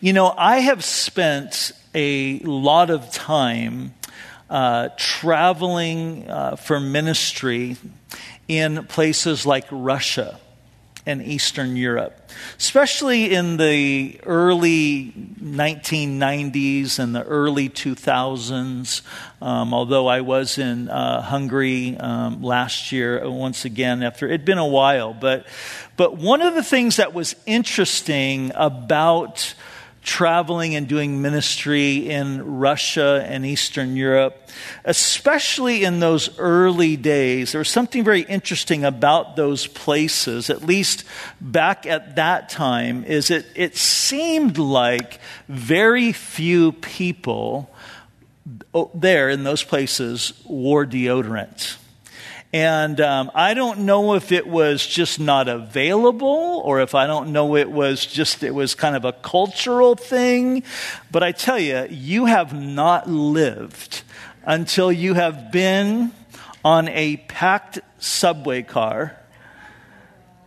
You know, I have spent a lot of time uh, traveling uh, for ministry in places like Russia and Eastern Europe, especially in the early 1990s and the early 2000s. Um, although I was in uh, Hungary um, last year, uh, once again, after it'd been a while. But, but one of the things that was interesting about traveling and doing ministry in Russia and Eastern Europe, especially in those early days. There was something very interesting about those places, at least back at that time, is it, it seemed like very few people oh, there in those places wore deodorant. And um, I don't know if it was just not available or if I don't know it was just, it was kind of a cultural thing. But I tell you, you have not lived until you have been on a packed subway car.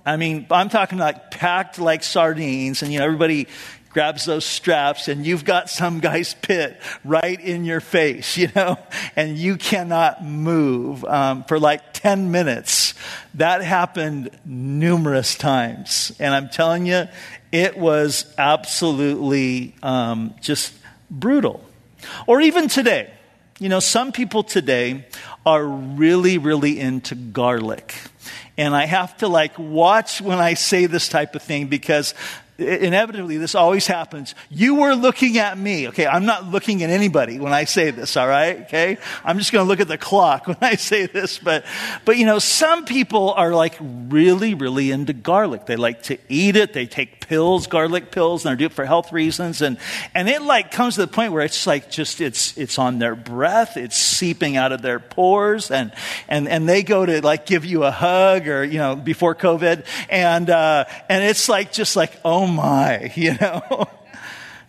I mean, I'm talking like packed like sardines, and you know, everybody grabs those straps and you've got some guy's pit right in your face, you know, and you cannot move um, for like 10 minutes. That happened numerous times. And I'm telling you, it was absolutely um, just brutal. Or even today. You know, some people today are really, really into garlic. And I have to like watch when I say this type of thing because inevitably this always happens. You were looking at me. Okay, I'm not looking at anybody when I say this, all right? Okay? I'm just going to look at the clock when I say this, but but you know, some people are like really really into garlic. They like to eat it. They take pills, garlic pills, and they do it for health reasons and and it like comes to the point where it's like just it's it's on their breath, it's seeping out of their pores and and and they go to like give you a hug or you know, before COVID and uh and it's like just like oh my, you know.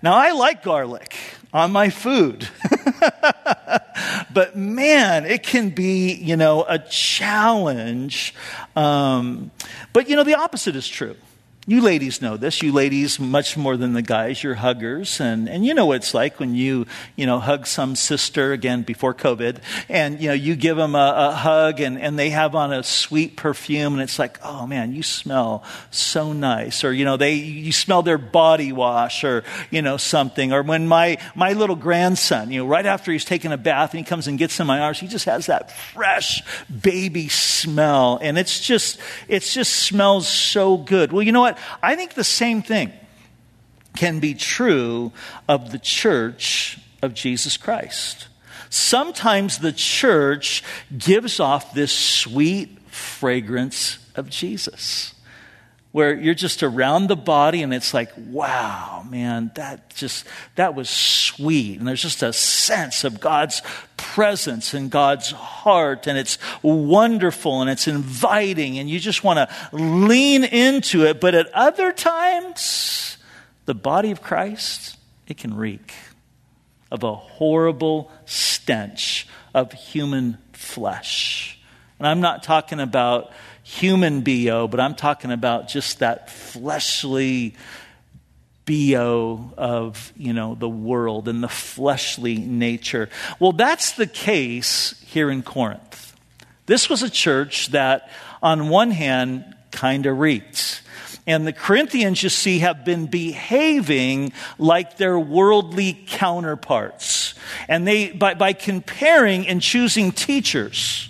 Now, I like garlic on my food. but man, it can be, you know, a challenge. Um, but, you know, the opposite is true. You ladies know this. You ladies, much more than the guys, you're huggers. And, and you know what it's like when you, you know, hug some sister, again, before COVID, and, you know, you give them a, a hug and, and they have on a sweet perfume and it's like, oh man, you smell so nice. Or, you know, they, you smell their body wash or, you know, something. Or when my, my little grandson, you know, right after he's taken a bath and he comes and gets in my arms, he just has that fresh baby smell. And it's just, it just smells so good. Well, you know what? What? I think the same thing can be true of the church of Jesus Christ. Sometimes the church gives off this sweet fragrance of Jesus where you're just around the body and it's like, wow, man, that just, that was sweet. And there's just a sense of God's presence and God's heart and it's wonderful and it's inviting and you just want to lean into it. But at other times, the body of Christ, it can reek of a horrible stench of human flesh. And I'm not talking about human BO, but I'm talking about just that fleshly BO of, you know, the world and the fleshly nature. Well, that's the case here in Corinth. This was a church that, on one hand, kind of reeked. And the Corinthians, you see, have been behaving like their worldly counterparts. And they, by, by comparing and choosing teachers,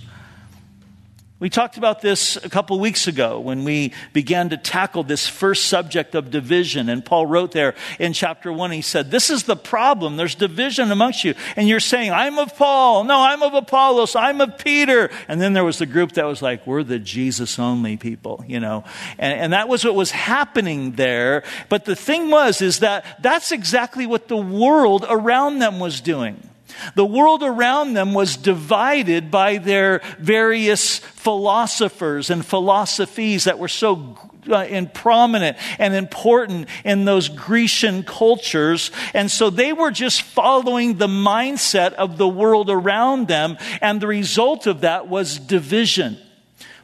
we talked about this a couple weeks ago when we began to tackle this first subject of division. And Paul wrote there in chapter one, he said, This is the problem. There's division amongst you. And you're saying, I'm of Paul. No, I'm of Apollos. I'm of Peter. And then there was the group that was like, We're the Jesus only people, you know. And, and that was what was happening there. But the thing was, is that that's exactly what the world around them was doing. The world around them was divided by their various philosophers and philosophies that were so uh, prominent and important in those Grecian cultures. And so they were just following the mindset of the world around them. And the result of that was division.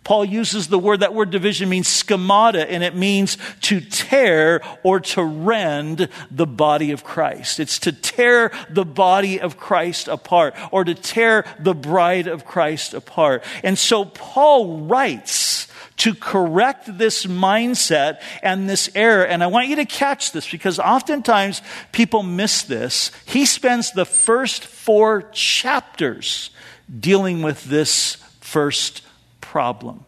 Paul uses the word, that word division means schismata, and it means to tear or to rend the body of Christ. It's to tear the body of Christ apart or to tear the bride of Christ apart. And so Paul writes to correct this mindset and this error. And I want you to catch this because oftentimes people miss this. He spends the first four chapters dealing with this first problem.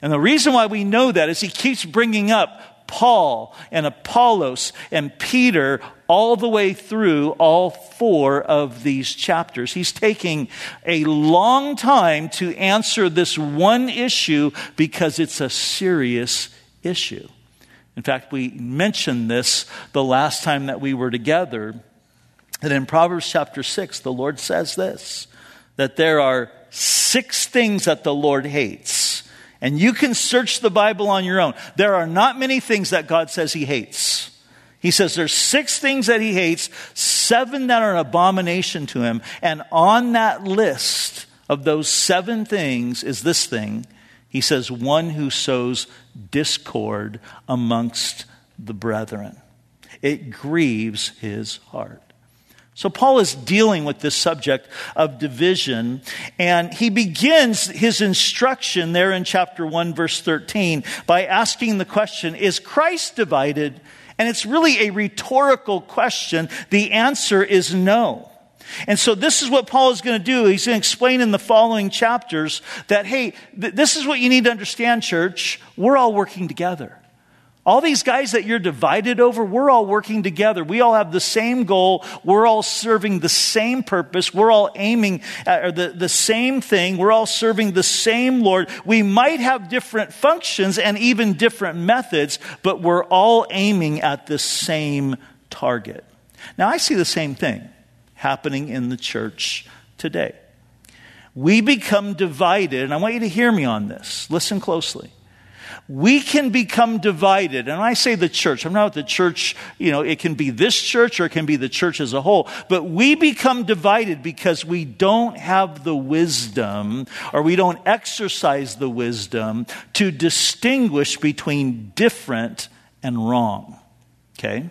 And the reason why we know that is he keeps bringing up Paul and Apollos and Peter all the way through all four of these chapters. He's taking a long time to answer this one issue because it's a serious issue. In fact, we mentioned this the last time that we were together. That in Proverbs chapter 6, the Lord says this that there are six things that the Lord hates. And you can search the Bible on your own. There are not many things that God says he hates. He says there's six things that he hates, seven that are an abomination to him. And on that list of those seven things is this thing. He says, one who sows discord amongst the brethren. It grieves his heart. So, Paul is dealing with this subject of division, and he begins his instruction there in chapter 1, verse 13, by asking the question Is Christ divided? And it's really a rhetorical question. The answer is no. And so this is what Paul is going to do. He's going to explain in the following chapters that, hey, th- this is what you need to understand, church. We're all working together. All these guys that you're divided over, we're all working together. We all have the same goal. We're all serving the same purpose. We're all aiming uh, at the, the same thing. We're all serving the same Lord. We might have different functions and even different methods, but we're all aiming at the same target. Now, I see the same thing happening in the church today. We become divided, and I want you to hear me on this. Listen closely we can become divided. And I say the church, I'm not the church, you know, it can be this church or it can be the church as a whole, but we become divided because we don't have the wisdom or we don't exercise the wisdom to distinguish between different and wrong. Okay?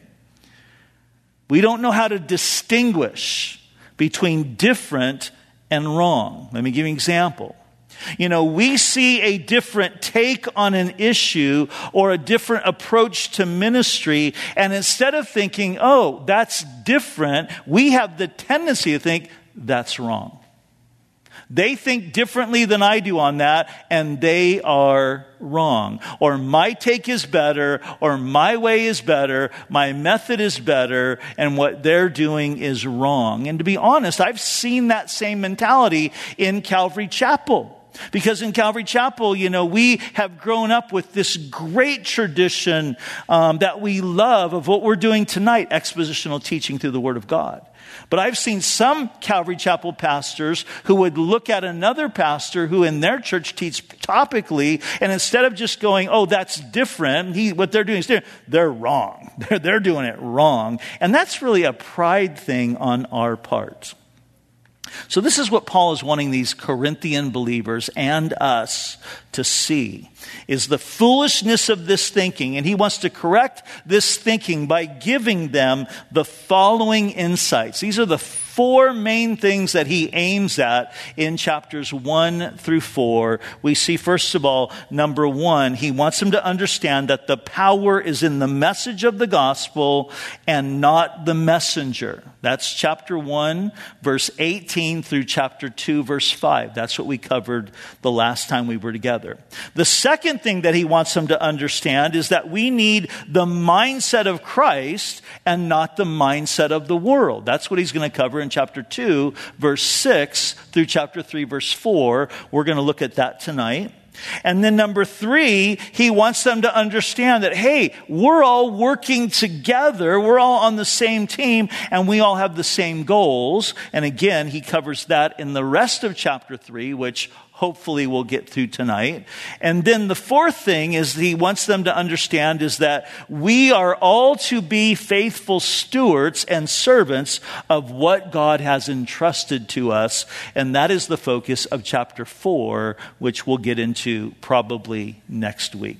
We don't know how to distinguish between different and wrong. Let me give you an example. You know, we see a different take on an issue or a different approach to ministry, and instead of thinking, oh, that's different, we have the tendency to think, that's wrong. They think differently than I do on that, and they are wrong. Or my take is better, or my way is better, my method is better, and what they're doing is wrong. And to be honest, I've seen that same mentality in Calvary Chapel. Because in Calvary Chapel, you know, we have grown up with this great tradition um, that we love of what we're doing tonight expositional teaching through the Word of God. But I've seen some Calvary Chapel pastors who would look at another pastor who in their church teach topically, and instead of just going, oh, that's different, he, what they're doing is different, they're wrong. They're, they're doing it wrong. And that's really a pride thing on our part. So, this is what Paul is wanting these Corinthian believers and us to see is the foolishness of this thinking. And he wants to correct this thinking by giving them the following insights. These are the four main things that he aims at in chapters one through four. We see, first of all, number one, he wants them to understand that the power is in the message of the gospel and not the messenger. That's chapter one, verse 18 through chapter two, verse five. That's what we covered the last time we were together. The second thing that he wants them to understand is that we need the mindset of Christ and not the mindset of the world. That's what he's going to cover in chapter 2, verse 6 through chapter 3, verse 4. We're going to look at that tonight. And then number three, he wants them to understand that, hey, we're all working together. We're all on the same team and we all have the same goals. And again, he covers that in the rest of chapter three, which hopefully we'll get through tonight. And then the fourth thing is he wants them to understand is that we are all to be faithful stewards and servants of what God has entrusted to us. And that is the focus of chapter four, which we'll get into probably next week.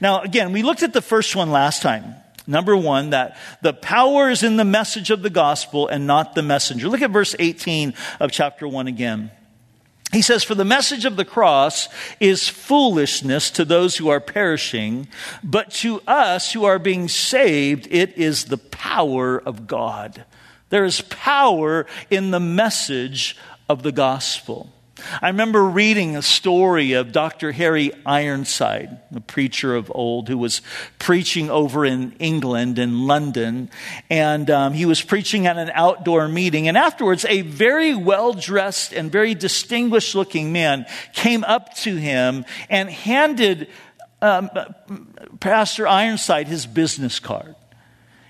Now, again, we looked at the first one last time. Number one, that the power is in the message of the gospel and not the messenger. Look at verse 18 of chapter 1 again. He says, For the message of the cross is foolishness to those who are perishing, but to us who are being saved, it is the power of God. There is power in the message of the gospel. I remember reading a story of Dr. Harry Ironside, a preacher of old who was preaching over in England, in London. And um, he was preaching at an outdoor meeting. And afterwards, a very well dressed and very distinguished looking man came up to him and handed um, Pastor Ironside his business card.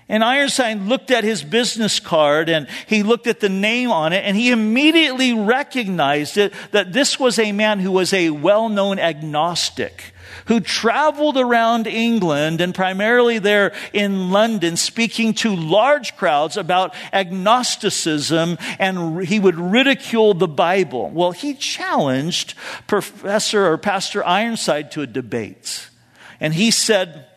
And Ironside looked at his business card and he looked at the name on it and he immediately recognized it that this was a man who was a well known agnostic who traveled around England and primarily there in London speaking to large crowds about agnosticism and he would ridicule the Bible. Well, he challenged Professor or Pastor Ironside to a debate. And he said,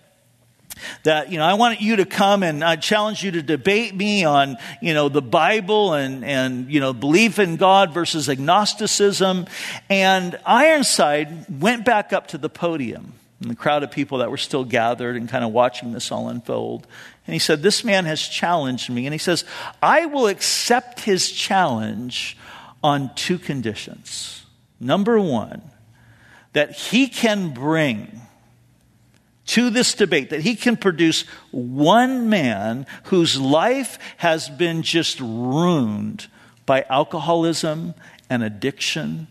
that you know i want you to come and i challenge you to debate me on you know the bible and and you know belief in god versus agnosticism. And ironside went back up to the podium and the crowd of people that were still gathered and kind of watching this all unfold. And he said this man has challenged me. And he says i will accept his challenge on two conditions. Number one that he can bring to this debate that he can produce one man whose life has been just ruined by alcoholism and addiction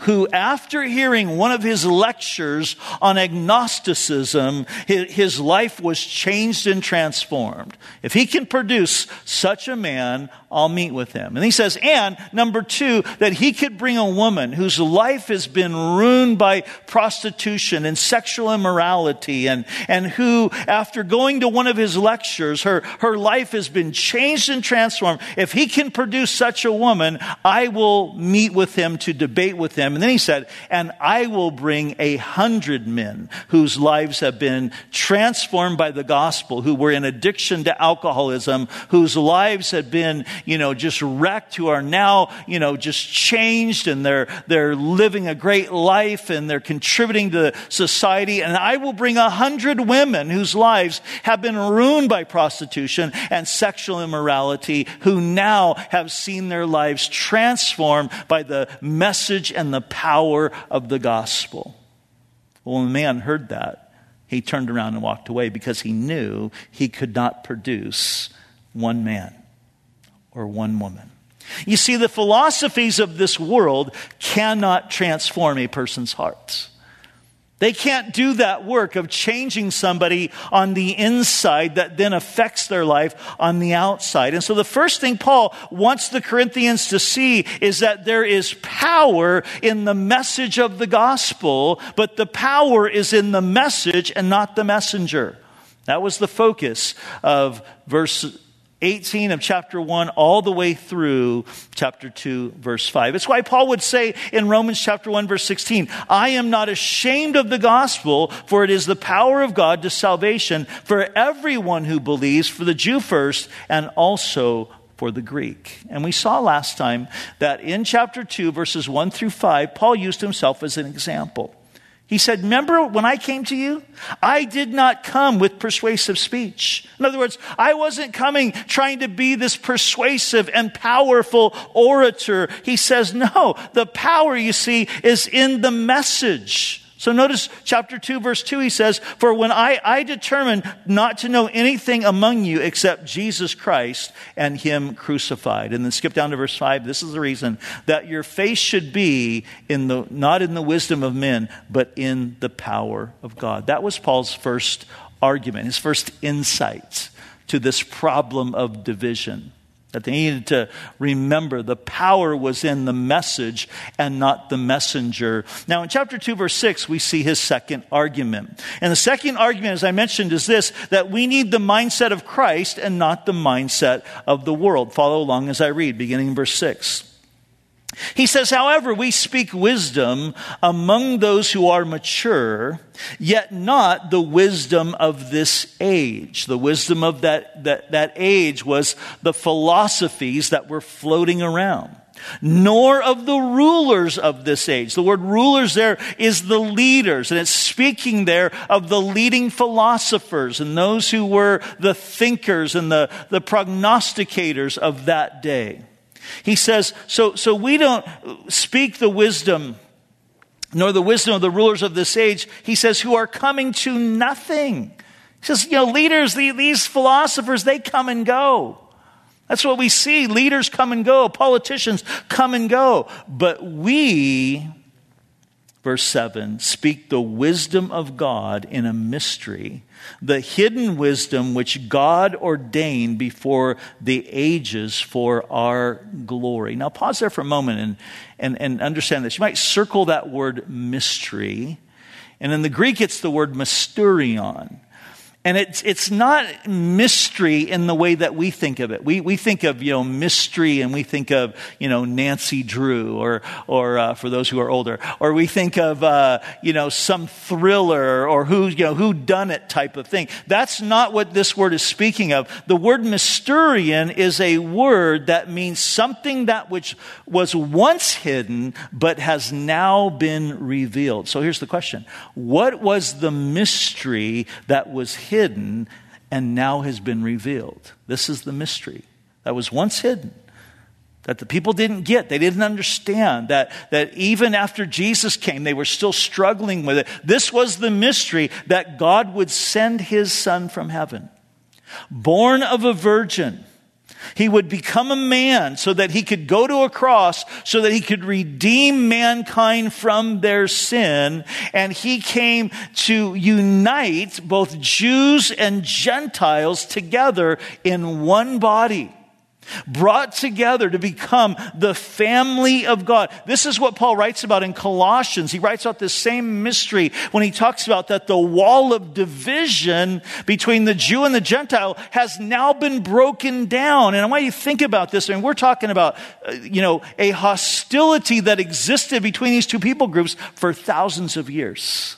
who, after hearing one of his lectures on agnosticism, his life was changed and transformed. If he can produce such a man, I'll meet with him. And he says, and number two, that he could bring a woman whose life has been ruined by prostitution and sexual immorality and, and who, after going to one of his lectures, her, her life has been changed and transformed. If he can produce such a woman, I will meet with him to debate with him. And then he said, And I will bring a hundred men whose lives have been transformed by the gospel, who were in addiction to alcoholism, whose lives had been, you know, just wrecked, who are now, you know, just changed and they're, they're living a great life and they're contributing to society. And I will bring a hundred women whose lives have been ruined by prostitution and sexual immorality, who now have seen their lives transformed by the message and the power of the gospel. Well, when the man heard that, he turned around and walked away because he knew he could not produce one man or one woman. You see, the philosophies of this world cannot transform a person's heart. They can't do that work of changing somebody on the inside that then affects their life on the outside. And so the first thing Paul wants the Corinthians to see is that there is power in the message of the gospel, but the power is in the message and not the messenger. That was the focus of verse 18 of chapter 1 all the way through chapter 2 verse 5. It's why Paul would say in Romans chapter 1 verse 16, I am not ashamed of the gospel for it is the power of God to salvation for everyone who believes, for the Jew first and also for the Greek. And we saw last time that in chapter 2 verses 1 through 5, Paul used himself as an example. He said, Remember when I came to you? I did not come with persuasive speech. In other words, I wasn't coming trying to be this persuasive and powerful orator. He says, No, the power, you see, is in the message. So notice chapter 2, verse 2, he says, For when I, I determined not to know anything among you except Jesus Christ and him crucified. And then skip down to verse 5. This is the reason that your faith should be in the, not in the wisdom of men, but in the power of God. That was Paul's first argument, his first insight to this problem of division. That they needed to remember the power was in the message and not the messenger. Now, in chapter 2, verse 6, we see his second argument. And the second argument, as I mentioned, is this that we need the mindset of Christ and not the mindset of the world. Follow along as I read, beginning in verse 6. He says, however, we speak wisdom among those who are mature, yet not the wisdom of this age. The wisdom of that, that, that age was the philosophies that were floating around nor of the rulers of this age. The word rulers there is the leaders, and it's speaking there of the leading philosophers and those who were the thinkers and the, the prognosticators of that day. He says, so, so we don't speak the wisdom, nor the wisdom of the rulers of this age. He says, who are coming to nothing. He says, you know, leaders, these philosophers, they come and go. That's what we see. Leaders come and go. Politicians come and go. But we, verse 7, speak the wisdom of God in a mystery the hidden wisdom which God ordained before the ages for our glory. Now, pause there for a moment and, and, and understand this. You might circle that word mystery. And in the Greek, it's the word mysterion. And it's, it's not mystery in the way that we think of it. We, we think of, you know, mystery and we think of, you know, Nancy Drew or, or uh, for those who are older. Or we think of, uh, you know, some thriller or who, you know, who done it type of thing. That's not what this word is speaking of. The word mysterion is a word that means something that which was once hidden but has now been revealed. So here's the question. What was the mystery that was hidden and now has been revealed. This is the mystery that was once hidden that the people didn't get. They didn't understand that, that even after Jesus came, they were still struggling with it. This was the mystery that God would send his son from heaven, born of a virgin he would become a man so that he could go to a cross, so that he could redeem mankind from their sin. And he came to unite both Jews and Gentiles together in one body brought together to become the family of God. This is what Paul writes about in Colossians. He writes about this same mystery when he talks about that the wall of division between the Jew and the Gentile has now been broken down. And I want you to think about this. I mean, we're talking about, uh, you know, a hostility that existed between these two people groups for thousands of years.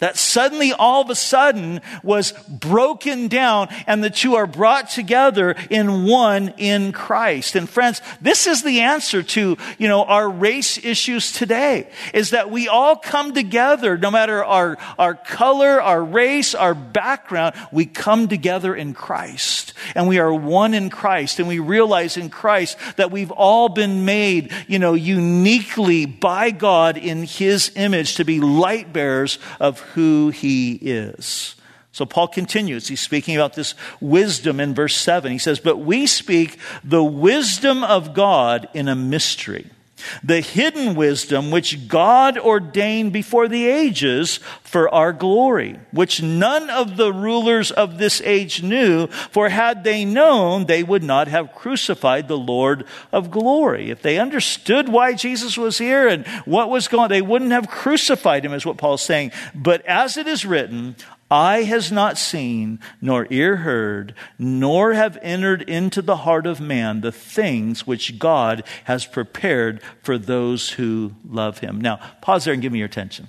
That suddenly, all of a sudden, was broken down, and the two are brought together in one in Christ. And friends, this is the answer to, you know, our race issues today, is that we all come together, no matter our, our color, our race, our background, we come together in Christ. And we are one in Christ, and we realize in Christ that we've all been made, you know, uniquely by God in His image to be light bearers of who he is. So Paul continues. He's speaking about this wisdom in verse 7. He says, But we speak the wisdom of God in a mystery, the hidden wisdom which God ordained before the ages for our glory, which none of the rulers of this age knew, for had they known, they would not have crucified the Lord of glory. If they understood why Jesus was here and what was going they wouldn't have crucified him, is what Paul's saying. But as it is written, Eye has not seen, nor ear heard, nor have entered into the heart of man the things which God has prepared for those who love him. Now, pause there and give me your attention.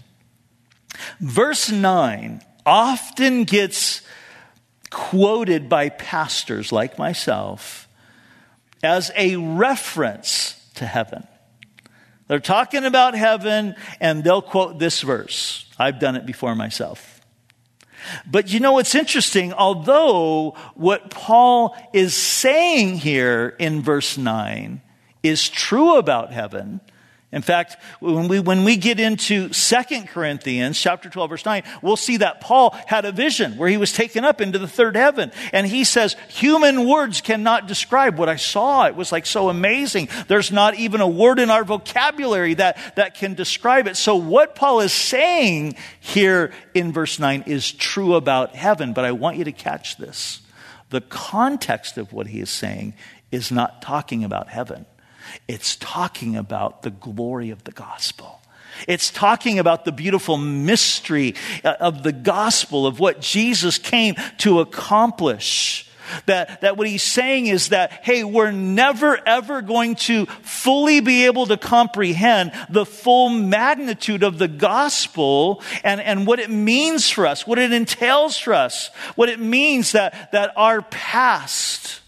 Verse 9 often gets quoted by pastors like myself as a reference to heaven. They're talking about heaven and they'll quote this verse. I've done it before myself. But you know what's interesting? Although what Paul is saying here in verse 9 is true about heaven, in fact, when we, when we get into 2 Corinthians chapter 12 verse 9, we'll see that Paul had a vision where he was taken up into the third heaven. And he says, human words cannot describe what I saw. It was like so amazing. There's not even a word in our vocabulary that, that can describe it. So what Paul is saying here in verse 9 is true about heaven, but I want you to catch this. the context of what he is saying is not talking about heaven. It's talking about the glory of the gospel. It's talking about the beautiful mystery uh, of the gospel, of what Jesus came to accomplish. That, that what he's saying is that, hey, we're never ever going to fully be able to comprehend the full magnitude of the gospel and, and what it means for us, what it entails for us, what it means that, that our past,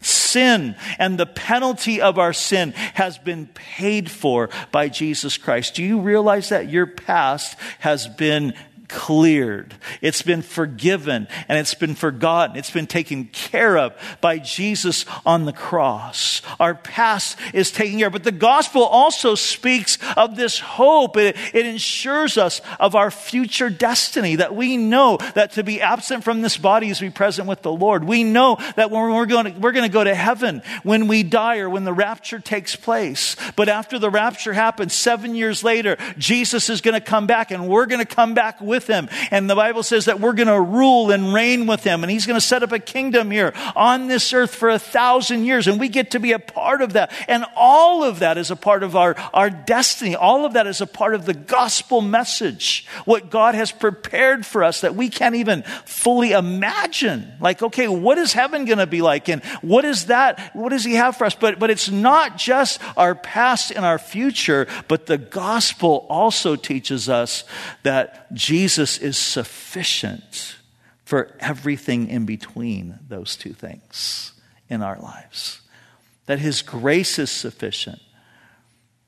sin and the penalty of our sin has been paid for by Jesus Christ. Do you realize that your past has been cleared. It's been forgiven and it's been forgotten. It's been taken care of by Jesus on the cross. Our past is taken care of. But the gospel also speaks of this hope. It, it ensures us of our future destiny, that we know that to be absent from this body is to be present with the Lord. We know that when we're going to, we're going to go to heaven when we die or when the rapture takes place. But after the rapture happens, seven years later, Jesus is going to come back and we're going to come back with with him. And the Bible says that we're going to rule and reign with him. And he's going to set up a kingdom here on this earth for a thousand years. And we get to be a part of that. And all of that is a part of our, our destiny. All of that is a part of the gospel message. What God has prepared for us that we can't even fully imagine. Like, okay, what is heaven going to be like? And what is that? What does he have for us? But, but it's not just our past and our future, but the gospel also teaches us that Jesus Jesus is sufficient for everything in between those two things in our lives. That His grace is sufficient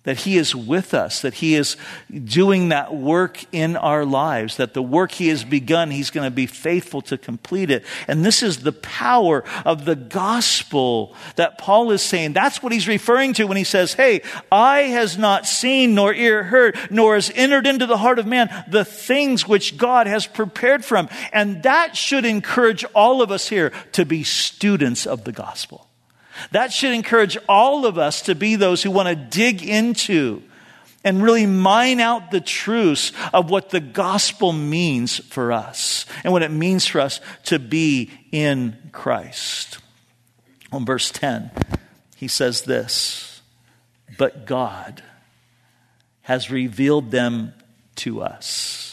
that He is with us, that He is doing that work in our lives, that the work He has begun, He's going to be faithful to complete it. And this is the power of the gospel that Paul is saying. That's what he's referring to when he says, Hey, eye has not seen, nor ear heard, nor has entered into the heart of man the things which God has prepared for him. And that should encourage all of us here to be students of the gospel. That should encourage all of us to be those who want to dig into and really mine out the truths of what the gospel means for us and what it means for us to be in Christ. On verse 10, he says this But God has revealed them to us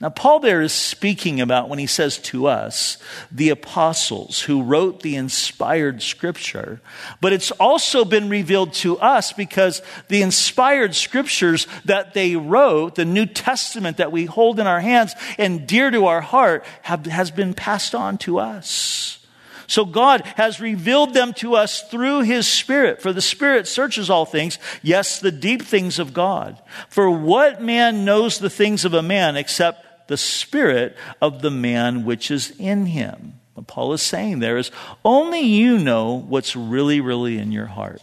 now, Paul there is speaking about when he says to us, the apostles who wrote the inspired scripture, but it's also been revealed to us because the inspired scriptures that they wrote, the New Testament that we hold in our hands and dear to our heart, have, has been passed on to us. So God has revealed them to us through His Spirit. For the Spirit searches all things, yes, the deep things of God. For what man knows the things of a man except the spirit of the man which is in him. What Paul is saying there is only you know what's really, really in your heart.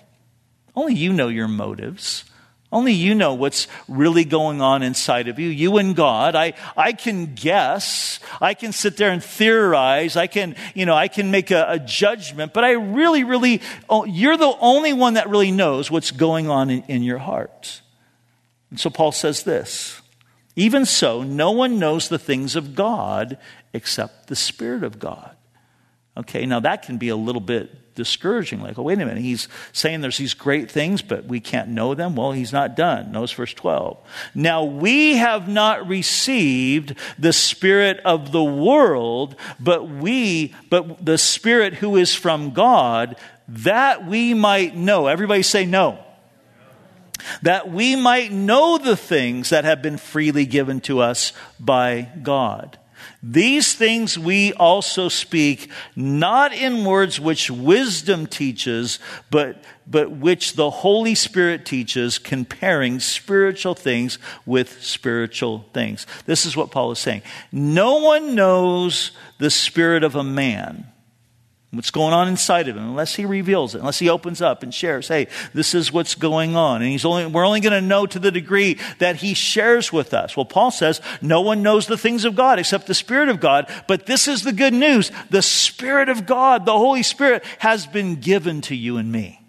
Only you know your motives. Only you know what's really going on inside of you, you and God. I, I can guess. I can sit there and theorize. I can, you know, I can make a, a judgment, but I really, really, oh, you're the only one that really knows what's going on in, in your heart. And so Paul says this even so, no one knows the things of God except the Spirit of God. Okay, now that can be a little bit discouraging. Like, oh, wait a minute, he's saying there's these great things, but we can't know them. Well, he's not done. Notice verse 12. Now we have not received the Spirit of the world, but we, but the Spirit who is from God, that we might know. Everybody say no that we might know the things that have been freely given to us by God. These things we also speak, not in words which wisdom teaches, but, but which the Holy Spirit teaches, comparing spiritual things with spiritual things. This is what Paul is saying. No one knows the spirit of a man what's going on inside of him. Unless he reveals it unless he opens up and shares hey this is what's going on. And he's only we're only going to know to the degree that he shares with us. Well paul says no one knows the things of god except the spirit of god. But this is the good news. The spirit of god the holy spirit has been given to you and me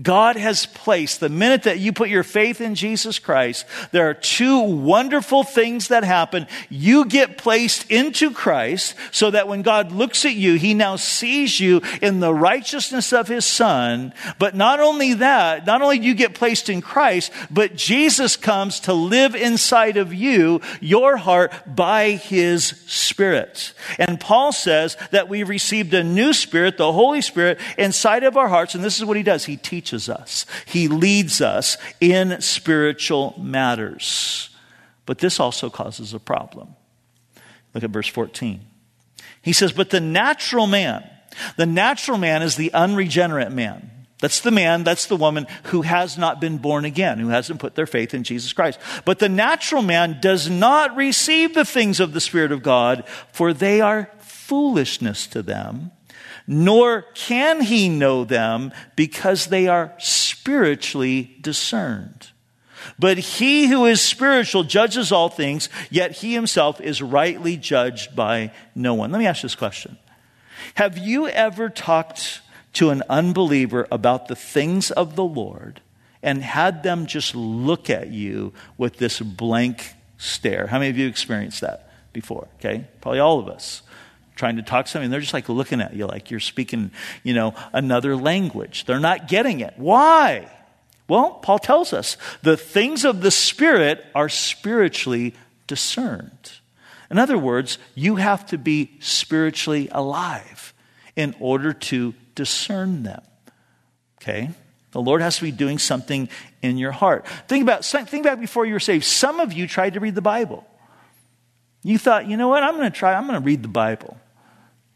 God has placed, the minute that you put your faith in Jesus Christ, there are two wonderful things that happen. You get placed into Christ so that when God looks at you, he now sees you in the righteousness of his son. But not only that, not only do you get placed in Christ, but Jesus comes to live inside of you, your heart, by his spirit. And Paul says that we received a new spirit, the Holy Spirit, inside of our hearts. And this is what he does. He teaches teaches us, He leads us in spiritual matters. But this also causes a problem. Look at verse 14. He says, But the natural man, the natural man is the unregenerate man. That's the man, that's the woman who has not been born again, who hasn't put their faith in Jesus Christ. But the natural man does not receive the things of the Spirit of God, for they are foolishness to them, nor can he know them because they are spiritually discerned. But he who is spiritual judges all things, yet he himself is rightly judged by no one. Let me ask this question. Have you ever talked to an unbeliever about the things of the Lord and had them just look at you with this blank stare? How many of you experienced that before? Okay? Probably all of us trying to talk to somebody, and they're just like looking at you like you're speaking, you know, another language. They're not getting it. Why? Well, Paul tells us the things of the Spirit are spiritually discerned. In other words, you have to be spiritually alive in order to discern them. Okay? The Lord has to be doing something in your heart. Think about think back before you were saved. Some of you tried to read the Bible. You thought, you know what, I'm going to try, I'm going to read the Bible.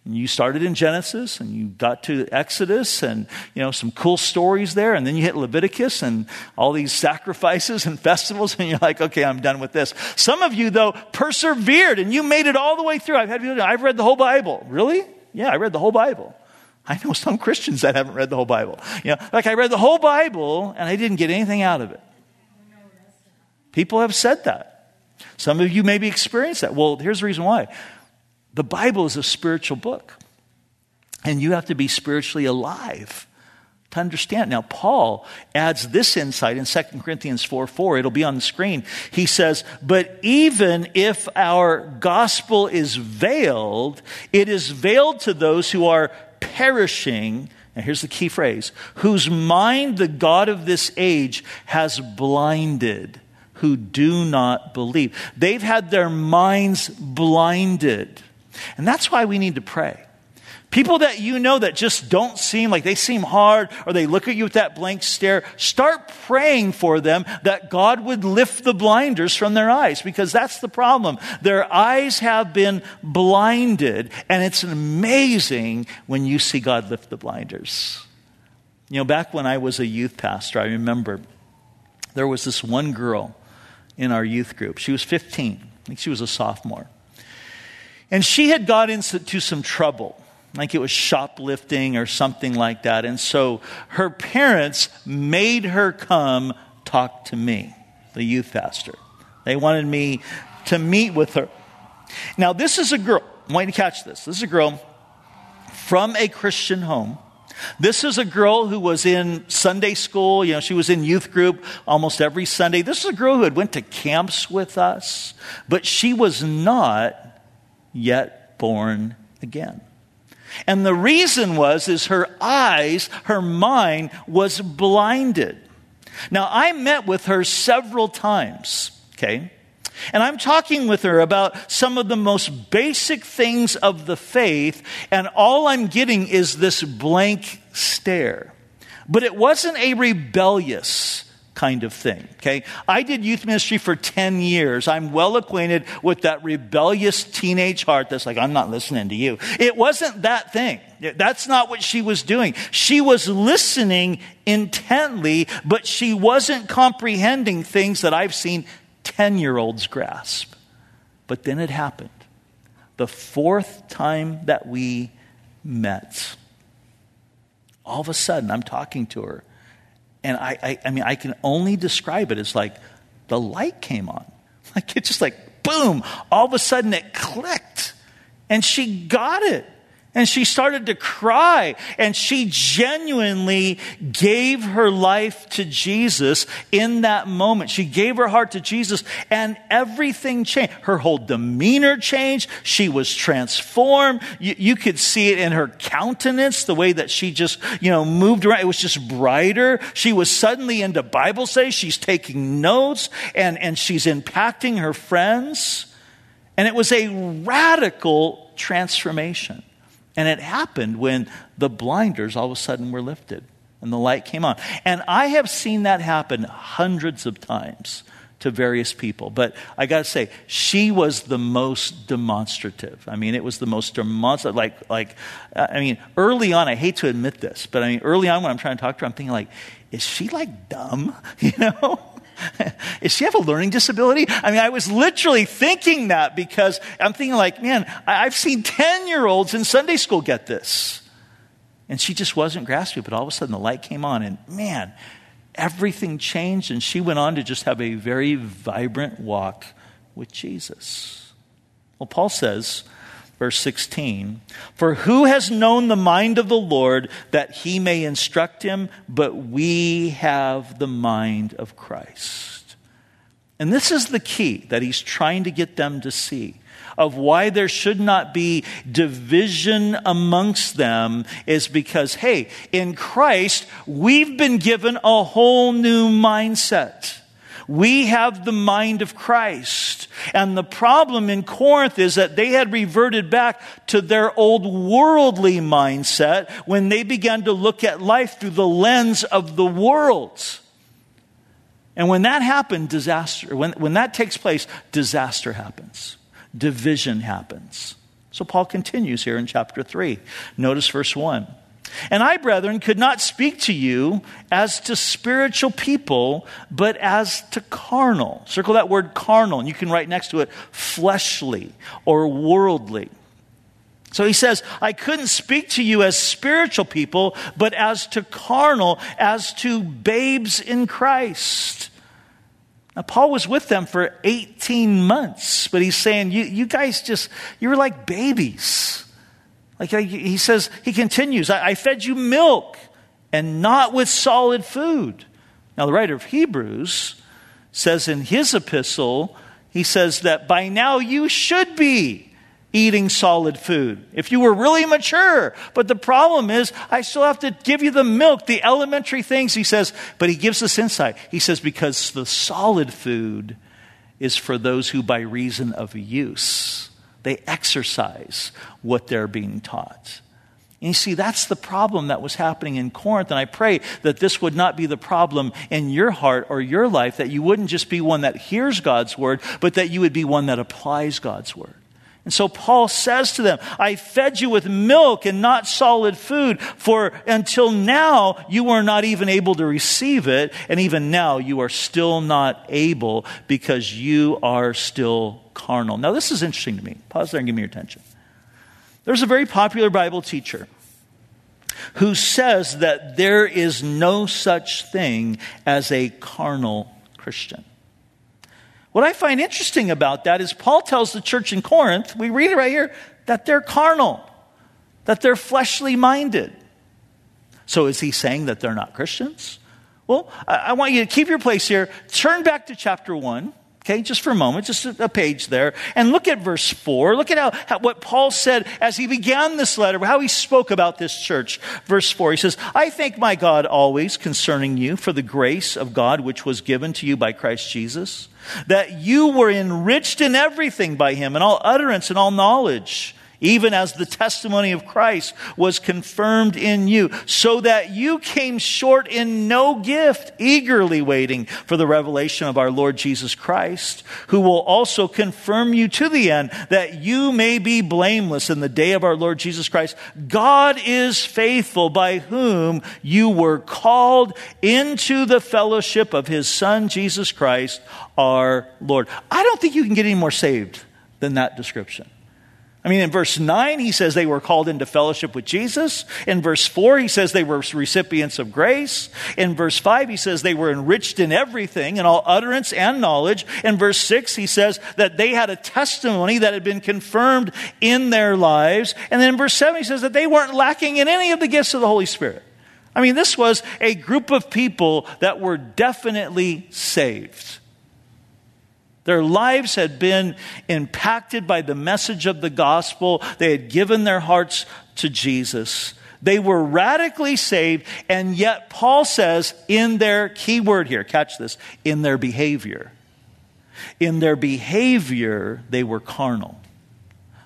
You started in Genesis and you got to Exodus and, you know, some cool stories there. And then you hit Leviticus and all these sacrifices and festivals. And you're like, okay, I'm done with this. Some of you, though, persevered and you made it all the way through. I've had I've read the whole Bible. Really? Yeah, I read the whole Bible. I know some Christians that haven't read the whole Bible. You know, like I read the whole Bible and I didn't get anything out of it. People have said that. Some of you maybe experienced that. Well, here's the reason why. The Bible is a spiritual book, and you have to be spiritually alive to understand. Now, Paul adds this insight in 2 Corinthians 4 4. It'll be on the screen. He says, But even if our gospel is veiled, it is veiled to those who are perishing. And here's the key phrase whose mind the God of this age has blinded, who do not believe. They've had their minds blinded. And that's why we need to pray. People that you know that just don't seem like they seem hard or they look at you with that blank stare, start praying for them that God would lift the blinders from their eyes because that's the problem. Their eyes have been blinded and it's amazing when you see God lift the blinders. You know, back when I was a youth pastor, I remember there was this one girl in our youth group. She was 15. I think she was a sophomore. And she had got into some trouble, like it was shoplifting or something like that. And so her parents made her come talk to me, the youth pastor. They wanted me to meet with her. Now, this is a girl, I want you to catch this. This is a girl from a Christian home. This is a girl who was in Sunday school. You know, she was in youth group almost every Sunday. This is a girl who had went to camps with us, but she was not yet born again. And the reason was is her eyes, her mind was blinded. Now I met with her several times, okay? And I'm talking with her about some of the most basic things of the faith, and all I'm getting is this blank stare. But it wasn't a rebellious kind of thing. Okay? I did youth ministry for 10 years. I'm well acquainted with that rebellious teenage heart that's like, I'm not listening to you. It wasn't that thing. That's not what she was doing. She was listening intently, but she wasn't comprehending things that I've seen 10 year olds grasp. But then it happened. The fourth time that we met, all of a sudden I'm talking to her and I, I, I mean, I can only describe it as like the light came on. Like it's just like boom, all of a sudden it clicked. And she got it. And she started to cry and she genuinely gave her life to Jesus in that moment. She gave her heart to Jesus and everything changed. Her whole demeanor changed. She was transformed. You, you, could see it in her countenance, the way that she just, you know, moved around. It was just brighter. She was suddenly into Bible study. She's taking notes and, and she's impacting her friends. And it was a radical transformation. And it happened when the blinders all of a sudden were lifted and the light came on. And I have seen that happen hundreds of times to various people. But I got to say, she was the most demonstrative. I mean, it was the most demonstrative. Like, like, uh, I mean, early on, I hate to admit this, but I mean, early on when I'm trying to talk to her, I'm thinking like, is she like dumb? You know? Does she have a learning disability? I mean, I was literally thinking that because I'm thinking, like, man, I've seen 10 year olds in Sunday school get this. And she just wasn't grasping, but all of a sudden the light came on, and man, everything changed, and she went on to just have a very vibrant walk with Jesus. Well, Paul says, verse 16 For who has known the mind of the Lord that he may instruct him? But we have the mind of Christ. And this is the key that he's trying to get them to see of why there should not be division amongst them is because, hey, in Christ, we've been given a whole new mindset. We have the mind of Christ. And the problem in Corinth is that they had reverted back to their old worldly mindset when they began to look at life through the lens of the world. And when that happened, disaster, when, when that takes place, disaster happens. Division happens. So Paul continues here in chapter 3. Notice verse 1. And I, brethren, could not speak to you as to spiritual people, but as to carnal. Circle that word carnal, and you can write next to it fleshly or worldly. So he says, I couldn't speak to you as spiritual people, but as to carnal, as to babes in Christ. Now, Paul was with them for 18 months, but he's saying, you, you guys just, you're like babies. Like he says, he continues, I, I fed you milk and not with solid food. Now, the writer of Hebrews says in his epistle, he says that by now you should be eating solid food if you were really mature. But the problem is, I still have to give you the milk, the elementary things, he says. But he gives us insight. He says, because the solid food is for those who, by reason of use, they exercise what they're being taught. And you see, that's the problem that was happening in Corinth. And I pray that this would not be the problem in your heart or your life, that you wouldn't just be one that hears God's word, but that you would be one that applies God's word. And so Paul says to them, I fed you with milk and not solid food, for until now you were not even able to receive it, and even now you are still not able because you are still carnal. Now, this is interesting to me. Pause there and give me your attention. There's a very popular Bible teacher who says that there is no such thing as a carnal Christian. What I find interesting about that is Paul tells the church in Corinth, we read it right here, that they're carnal, that they're fleshly minded. So is he saying that they're not Christians? Well, I want you to keep your place here. Turn back to chapter 1. Okay, just for a moment, just a page there. And look at verse 4. Look at how, how, what Paul said as he began this letter, how he spoke about this church. Verse 4, he says, I thank my God always concerning you for the grace of God which was given to you by Christ Jesus, that you were enriched in everything by him, in all utterance and all knowledge even as the testimony of Christ was confirmed in you, so that you came short in no gift, eagerly waiting for the revelation of our Lord Jesus Christ, who will also confirm you to the end, that you may be blameless in the day of our Lord Jesus Christ. God is faithful, by whom you were called into the fellowship of his Son, Jesus Christ, our Lord. I don't think you can get any more saved than that description. I mean, in verse 9, he says they were called into fellowship with Jesus. In verse 4, he says they were recipients of grace. In verse 5, he says they were enriched in everything, in all utterance and knowledge. In verse 6, he says that they had a testimony that had been confirmed in their lives. And then in verse 7, he says that they weren't lacking in any of the gifts of the Holy Spirit. I mean, this was a group of people that were definitely saved. Their lives had been impacted by the message of the gospel. They had given their hearts to Jesus. They were radically saved, and yet Paul says in their key word here, catch this, in their behavior. In their behavior, they were carnal.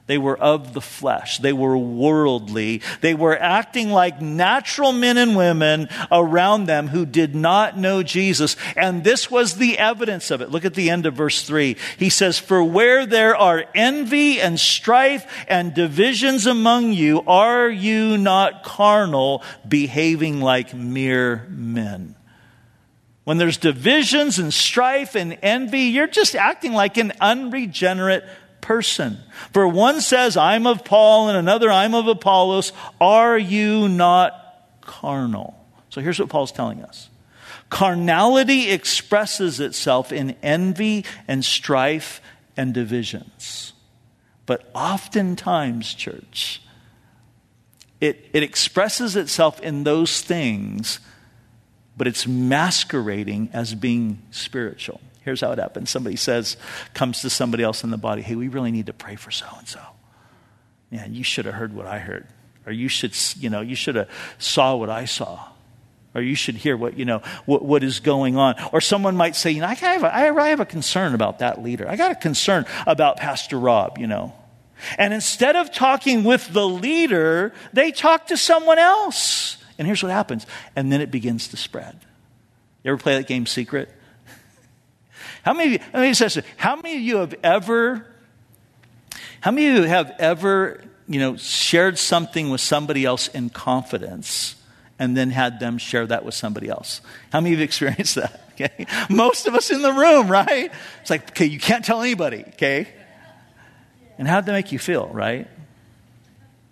They were of the flesh. They were worldly. They were acting like natural men and women around them who did not know Jesus. And this was the evidence of it. Look at the end of verse 3. He says, For where there are envy and strife and divisions among you, are you not carnal, behaving like mere men? When there's divisions and strife and envy, you're just acting like an unregenerate person. For one says, I'm of Paul, and another, I'm of Apollos. Are you not carnal? So here's what Paul's telling us carnality expresses itself in envy and strife and divisions. But oftentimes, church, it, it expresses itself in those things, but it's masquerading as being spiritual. Here's how it happens somebody says, comes to somebody else in the body, hey, we really need to pray for so and so. Yeah, you should have heard what I heard. Or you should, you know, you should have saw what I saw. Or you should hear what, you know, what, what is going on. Or someone might say, you know, I have, a, I have a concern about that leader. I got a concern about Pastor Rob, you know. And instead of talking with the leader, they talk to someone else. And here's what happens. And then it begins to spread. You ever play that game Secret? How many, let me just how many of you have ever, how many of you have ever, you know, shared something with somebody else in confidence and then had them share that with somebody else? How many of you have experienced that? Okay. Most of us in the room, right? It's like, okay, you can't tell anybody, okay? And how'd that make you feel, right?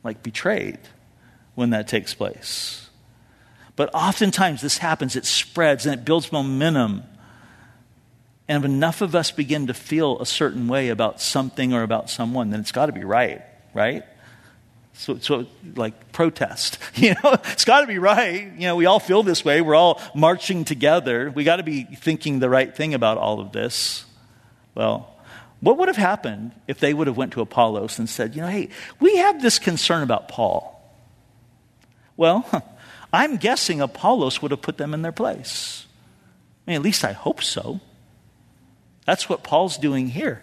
Like betrayed when that takes place. But oftentimes this happens, it spreads and it builds momentum. And if enough of us begin to feel a certain way about something or about someone, then it's got to be right, right? So, so like protest, you know, it's got to be right. You know, we all feel this way. We're all marching together. We got to be thinking the right thing about all of this. Well, what would have happened if they would have went to Apollos and said, you know, hey, we have this concern about Paul. Well, I'm guessing Apollos would have put them in their place. I mean, at least I hope so. That's what Paul's doing here.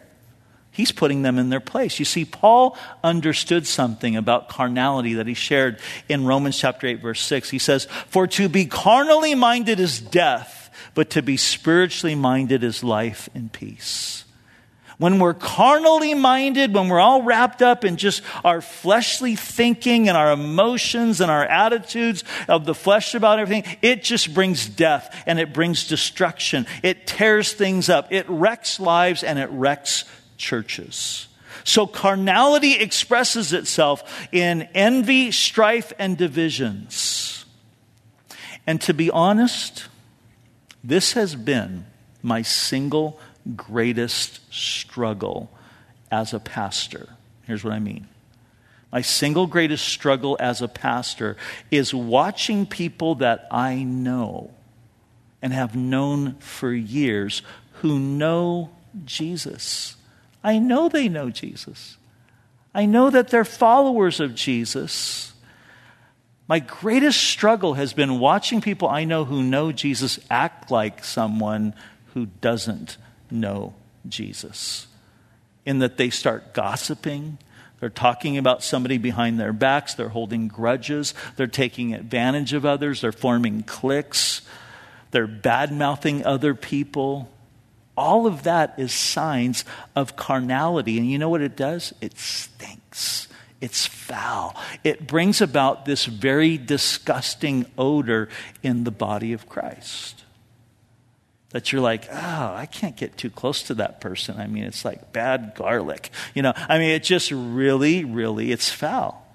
He's putting them in their place. You see, Paul understood something about carnality that he shared in Romans chapter 8, verse 6. He says, For to be carnally minded is death, but to be spiritually minded is life and peace when we're carnally minded, when we're all wrapped up in just our fleshly thinking and our emotions and our attitudes of the flesh about everything, it just brings death and it brings destruction. It tears things up. It wrecks lives and it wrecks churches. So carnality expresses itself in envy, strife, and divisions. And to be honest, this has been my single greatest struggle as a pastor. Here's what I mean. My single greatest struggle as a pastor is watching people that I know and have known for years who know Jesus. I know they know Jesus. I know that they're followers of Jesus. My greatest struggle has been watching people I know who know Jesus act like someone who doesn't know Jesus. In that they start gossiping, they're talking about somebody behind their backs, they're holding grudges, they're taking advantage of others, they're forming cliques, they're bad mouthing other people. All of that is signs of carnality. And you know what it does? It stinks. It's foul. It brings about this very disgusting odor in the body of Christ. That you're like, oh, I can't get too close to that person. I mean, it's like bad garlic. You know, I mean, it just really, really, it's foul.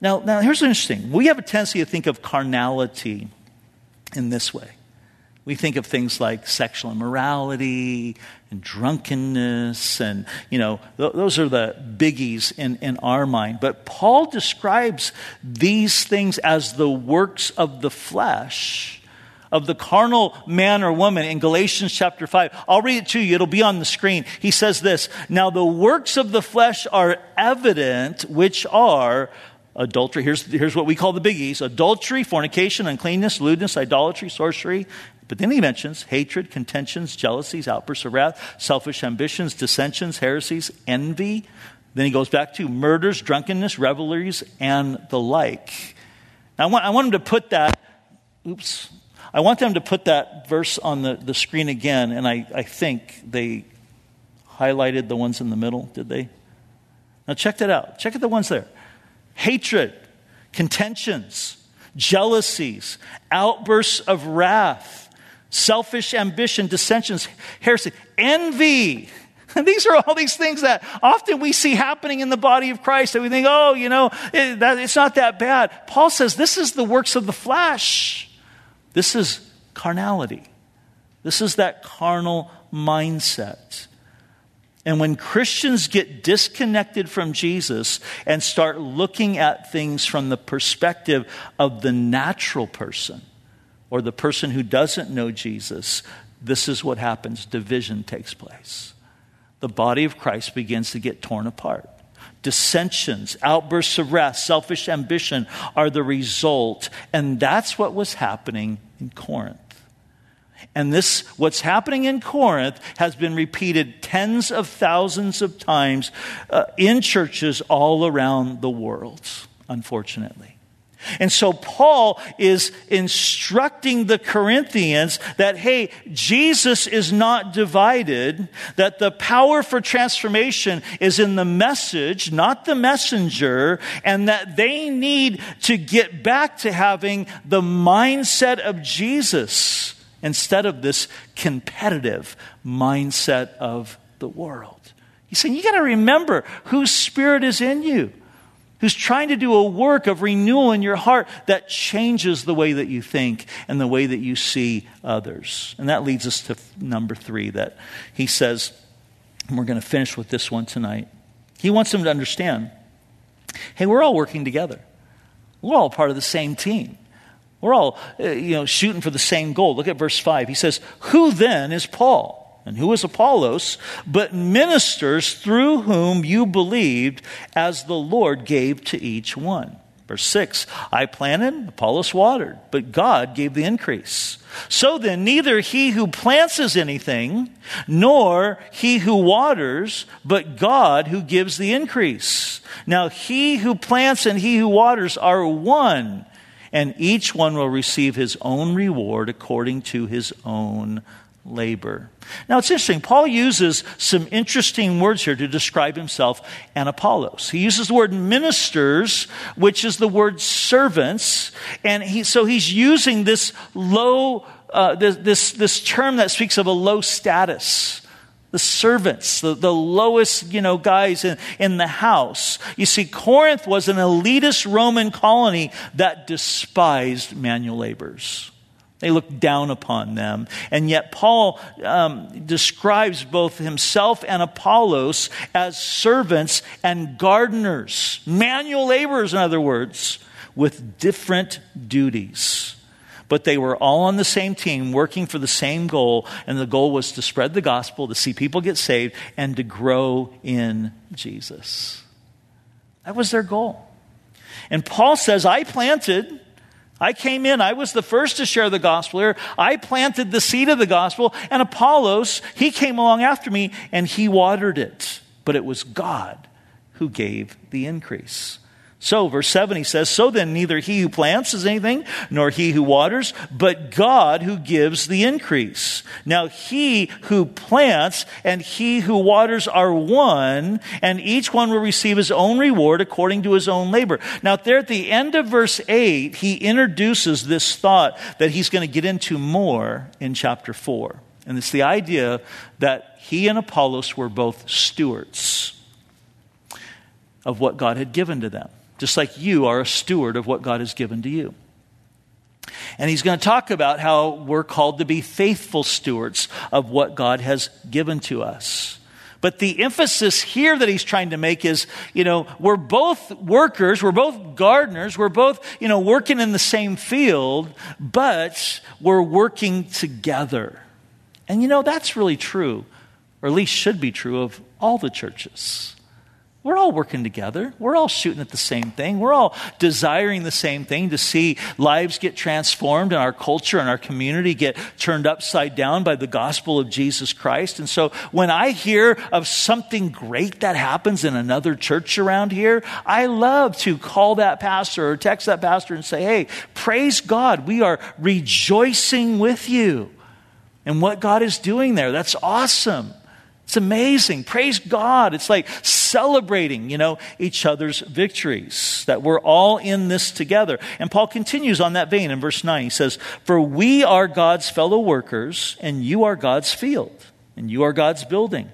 Now, now here's interesting. We have a tendency to think of carnality in this way. We think of things like sexual immorality and drunkenness, and, you know, th- those are the biggies in, in our mind. But Paul describes these things as the works of the flesh, of the carnal man or woman in Galatians chapter 5. I'll read it to you, it'll be on the screen. He says this Now the works of the flesh are evident, which are adultery. Here's, here's what we call the biggies adultery, fornication, uncleanness, lewdness, idolatry, sorcery, but then he mentions hatred, contentions, jealousies, outbursts of wrath, selfish ambitions, dissensions, heresies, envy. Then he goes back to murders, drunkenness, revelries, and the like. Now, I want, I want him to put that, oops, I want them to put that verse on the, the screen again, and I, I think they highlighted the ones in the middle, did they? Now, check that out. Check out the ones there hatred, contentions, jealousies, outbursts of wrath selfish ambition, dissensions, heresy, envy. And these are all these things that often we see happening in the body of Christ that we think, oh, you know, it, that, it's not that bad. Paul says this is the works of the flesh. This is carnality. This is that carnal mindset. And when Christians get disconnected from Jesus and start looking at things from the perspective of the natural person, or the person who doesn't know Jesus, this is what happens division takes place. The body of Christ begins to get torn apart. Dissensions, outbursts of wrath, selfish ambition are the result. And that's what was happening in Corinth. And this, what's happening in Corinth, has been repeated tens of thousands of times uh, in churches all around the world, unfortunately. And so Paul is instructing the Corinthians that, hey, Jesus is not divided, that the power for transformation is in the message, not the messenger, and that they need to get back to having the mindset of Jesus instead of this competitive mindset of the world. He's saying, you got to remember whose spirit is in you who's trying to do a work of renewal in your heart that changes the way that you think and the way that you see others. And that leads us to number three that he says, and we're going to finish with this one tonight. He wants them to understand hey, we're all working together, we're all part of the same team. We're all, uh, you know, shooting for the same goal. Look at verse 5. He says, Who then is Paul? And who is Apollos? But ministers through whom you believed as the Lord gave to each one. Verse 6 I planted, Apollos watered, but God gave the increase. So then, neither he who plants is anything, nor he who waters, but God who gives the increase. Now, he who plants and he who waters are one, and each one will receive his own reward according to his own labor. Now it's interesting. Paul uses some interesting words here to describe himself and Apollos. He uses the word ministers, which is the word servants, and he, so he's using this low, uh, this, this, this term that speaks of a low status the servants, the, the lowest, you know, guys in, in the house. You see, Corinth was an elitist Roman colony that despised manual laborers. They looked down upon them. And yet, Paul um, describes both himself and Apollos as servants and gardeners, manual laborers, in other words, with different duties. But they were all on the same team, working for the same goal, and the goal was to spread the gospel, to see people get saved, and to grow in Jesus. That was their goal. And Paul says, I planted, I came in, I was the first to share the gospel here. I planted the seed of the gospel, and Apollos, he came along after me and he watered it. But it was God who gave the increase. So, verse 7, he says, So then, neither he who plants is anything, nor he who waters, but God who gives the increase. Now, he who plants and he who waters are one, and each one will receive his own reward according to his own labor. Now, there at the end of verse 8, he introduces this thought that he's going to get into more in chapter 4. And it's the idea that he and Apollos were both stewards of what God had given to them just like you are a steward of what God has given to you. And he's going to talk about how we're called to be faithful stewards of what God has given to us. But the emphasis here that he's trying to make is, you know, we're both workers, we're both gardeners, we're both, you know, working in the same field, but we're working together. And you know, that's really true, or at least should be true of all the churches. We're all working together. We're all shooting at the same thing. We're all desiring the same thing to see lives get transformed and our culture and our community get turned upside down by the gospel of Jesus Christ. And so when I hear of something great that happens in another church around here, I love to call that pastor or text that pastor and say, hey, praise God. We are rejoicing with you and what God is doing there. That's awesome. It's amazing. Praise God. It's like celebrating, you know, each other's victories, that we're all in this together. And Paul continues on that vein in verse 9. He says, For we are God's fellow workers, and you are God's field, and you are God's building.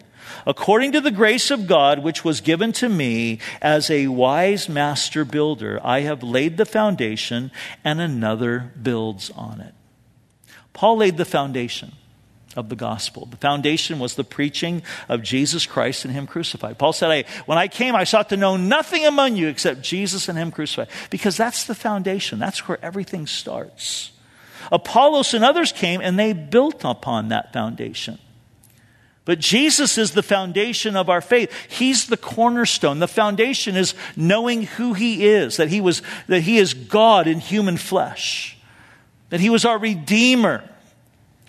According to the grace of God, which was given to me as a wise master builder, I have laid the foundation, and another builds on it. Paul laid the foundation of the gospel. The foundation was the preaching of Jesus Christ and Him crucified. Paul said, I, When I came, I sought to know nothing among you except Jesus and Him crucified. Because that's the foundation, that's where everything starts. Apollos and others came and they built upon that foundation. But Jesus is the foundation of our faith. He's the cornerstone. The foundation is knowing who He is, that He was, that He is God in human flesh, that He was our Redeemer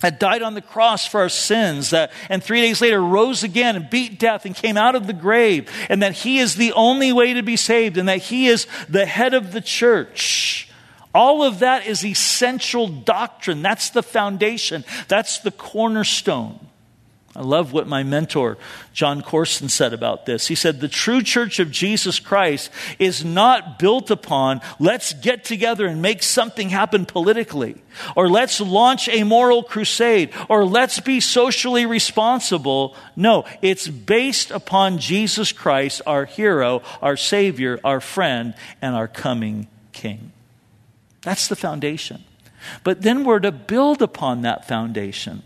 that died on the cross for our sins, that, and three days later rose again and beat death and came out of the grave, and that He is the only way to be saved, and that He is the head of the church. All of that is essential doctrine. That's the foundation. That's the cornerstone. I love what my mentor, Jon Courson, said about this. He said, The true church of Jesus Christ is not built upon let's get together and make something happen politically, or let's launch a moral crusade, or let's be socially responsible. No, it's based upon Jesus Christ, our hero, our Savior, our friend, and our coming King. That's the foundation. But then we're to build upon that foundation.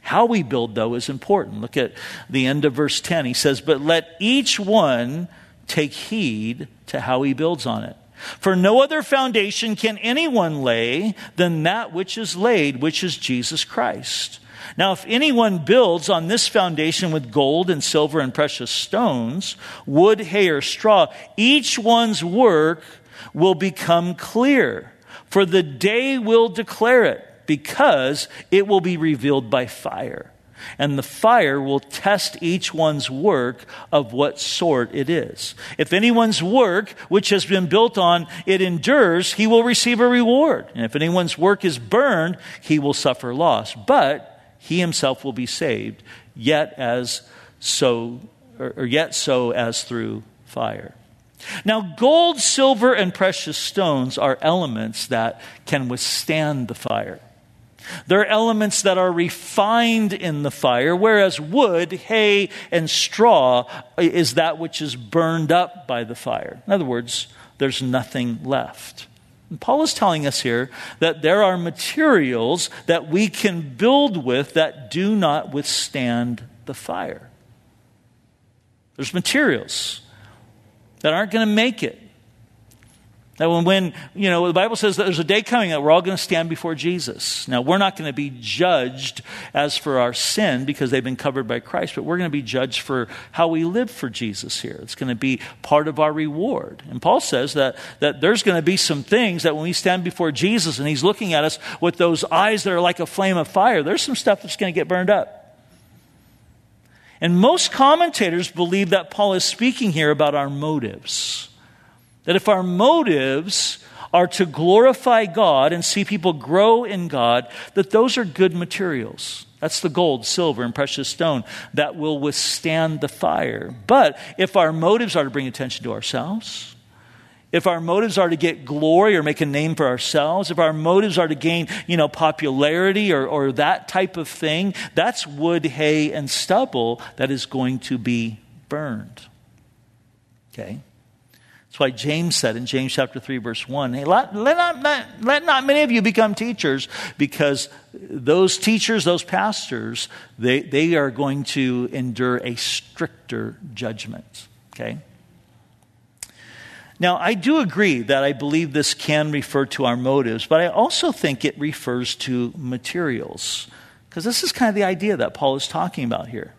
How we build, though, is important. Look at the end of verse 10. He says, But let each one take heed to how he builds on it. For no other foundation can anyone lay than that which is laid, which is Jesus Christ. Now, if anyone builds on this foundation with gold and silver and precious stones, wood, hay, or straw, each one's work will become clear, for the day will declare it because it will be revealed by fire. And the fire will test each one's work of what sort it is. If anyone's work, which has been built on it endures, he will receive a reward. And if anyone's work is burned, he will suffer loss. But he himself will be saved, yet as so, or yet so as through fire. Now, gold, silver, and precious stones are elements that can withstand the fire. They're elements that are refined in the fire, whereas wood, hay, and straw is that which is burned up by the fire. In other words, there's nothing left. And Paul is telling us here that there are materials that we can build with that do not withstand the fire. There's materials that aren't going to make it. That when, when, you know, the Bible says that there's a day coming that we're all going to stand before Jesus. Now, we're not going to be judged as for our sin because they've been covered by Christ, but we're going to be judged for how we live for Jesus here. It's going to be part of our reward. And Paul says that, that there's going to be some things that when we stand before Jesus and he's looking at us with those eyes that are like a flame of fire, there's some stuff that's going to get burned up. And most commentators believe that Paul is speaking here about our motives That if our motives are to glorify God and see people grow in God, that those are good materials. That's the gold, silver, and precious stone that will withstand the fire. But if our motives are to bring attention to ourselves, if our motives are to get glory or make a name for ourselves, if our motives are to gain, you know, popularity or, or that type of thing, that's wood, hay, and stubble that is going to be burned. Okay? That's why James said in James chapter 3, verse 1, hey, let, let, not, let, let not many of you become teachers because those teachers, those pastors, they, they are going to endure a stricter judgment. Okay? Now, I do agree that I believe this can refer to our motives, but I also think it refers to materials. Because this is kind of the idea that Paul is talking about here.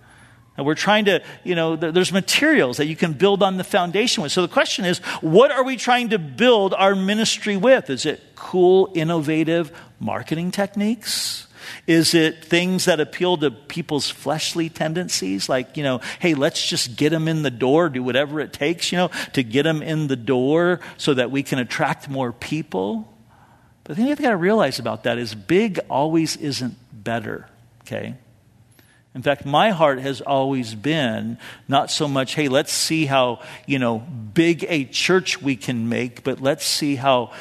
And we're trying to, you know, there's materials that you can build on the foundation with. So the question is, what are we trying to build our ministry with? Is it cool, innovative marketing techniques? Is it things that appeal to people's fleshly tendencies? Like, you know, hey, let's just get them in the door, do whatever it takes, you know, to get them in the door so that we can attract more people? But the thing you've got to realize about that is big always isn't better, okay? In fact, my heart has always been not so much, hey, let's see how, you know, big a church we can make, but let's see how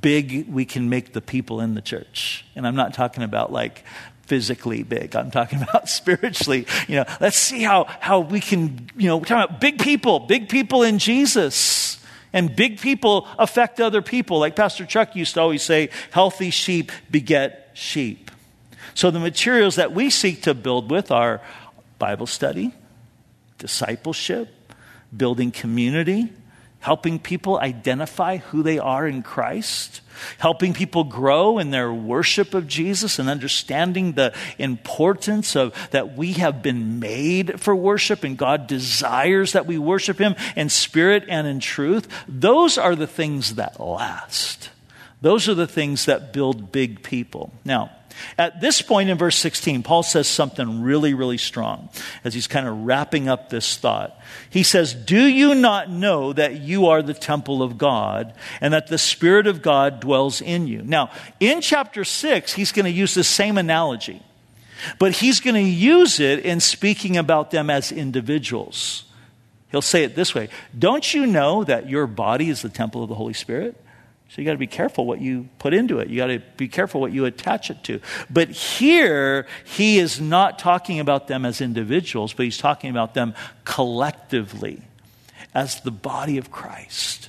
big we can make the people in the church. And I'm not talking about like physically big. I'm talking about spiritually. You know, let's see how, how we can, you know, we're talking about big people, big people in Jesus. And big people affect other people. Like Pastor Chuck used to always say, healthy sheep beget sheep. So the materials that we seek to build with are Bible study, discipleship, building community, helping people identify who they are in Christ, helping people grow in their worship of Jesus and understanding the importance of that we have been made for worship and God desires that we worship him in spirit and in truth. Those are the things that last. Those are the things that build big people. Now, at this point in verse 16, Paul says something really, really strong as he's kind of wrapping up this thought. He says, Do you not know that you are the temple of God and that the Spirit of God dwells in you? Now, in chapter 6, he's going to use the same analogy, but he's going to use it in speaking about them as individuals. He'll say it this way Don't you know that your body is the temple of the Holy Spirit? So you got to be careful what you put into it. You got to be careful what you attach it to. But here, he is not talking about them as individuals, but he's talking about them collectively as the body of Christ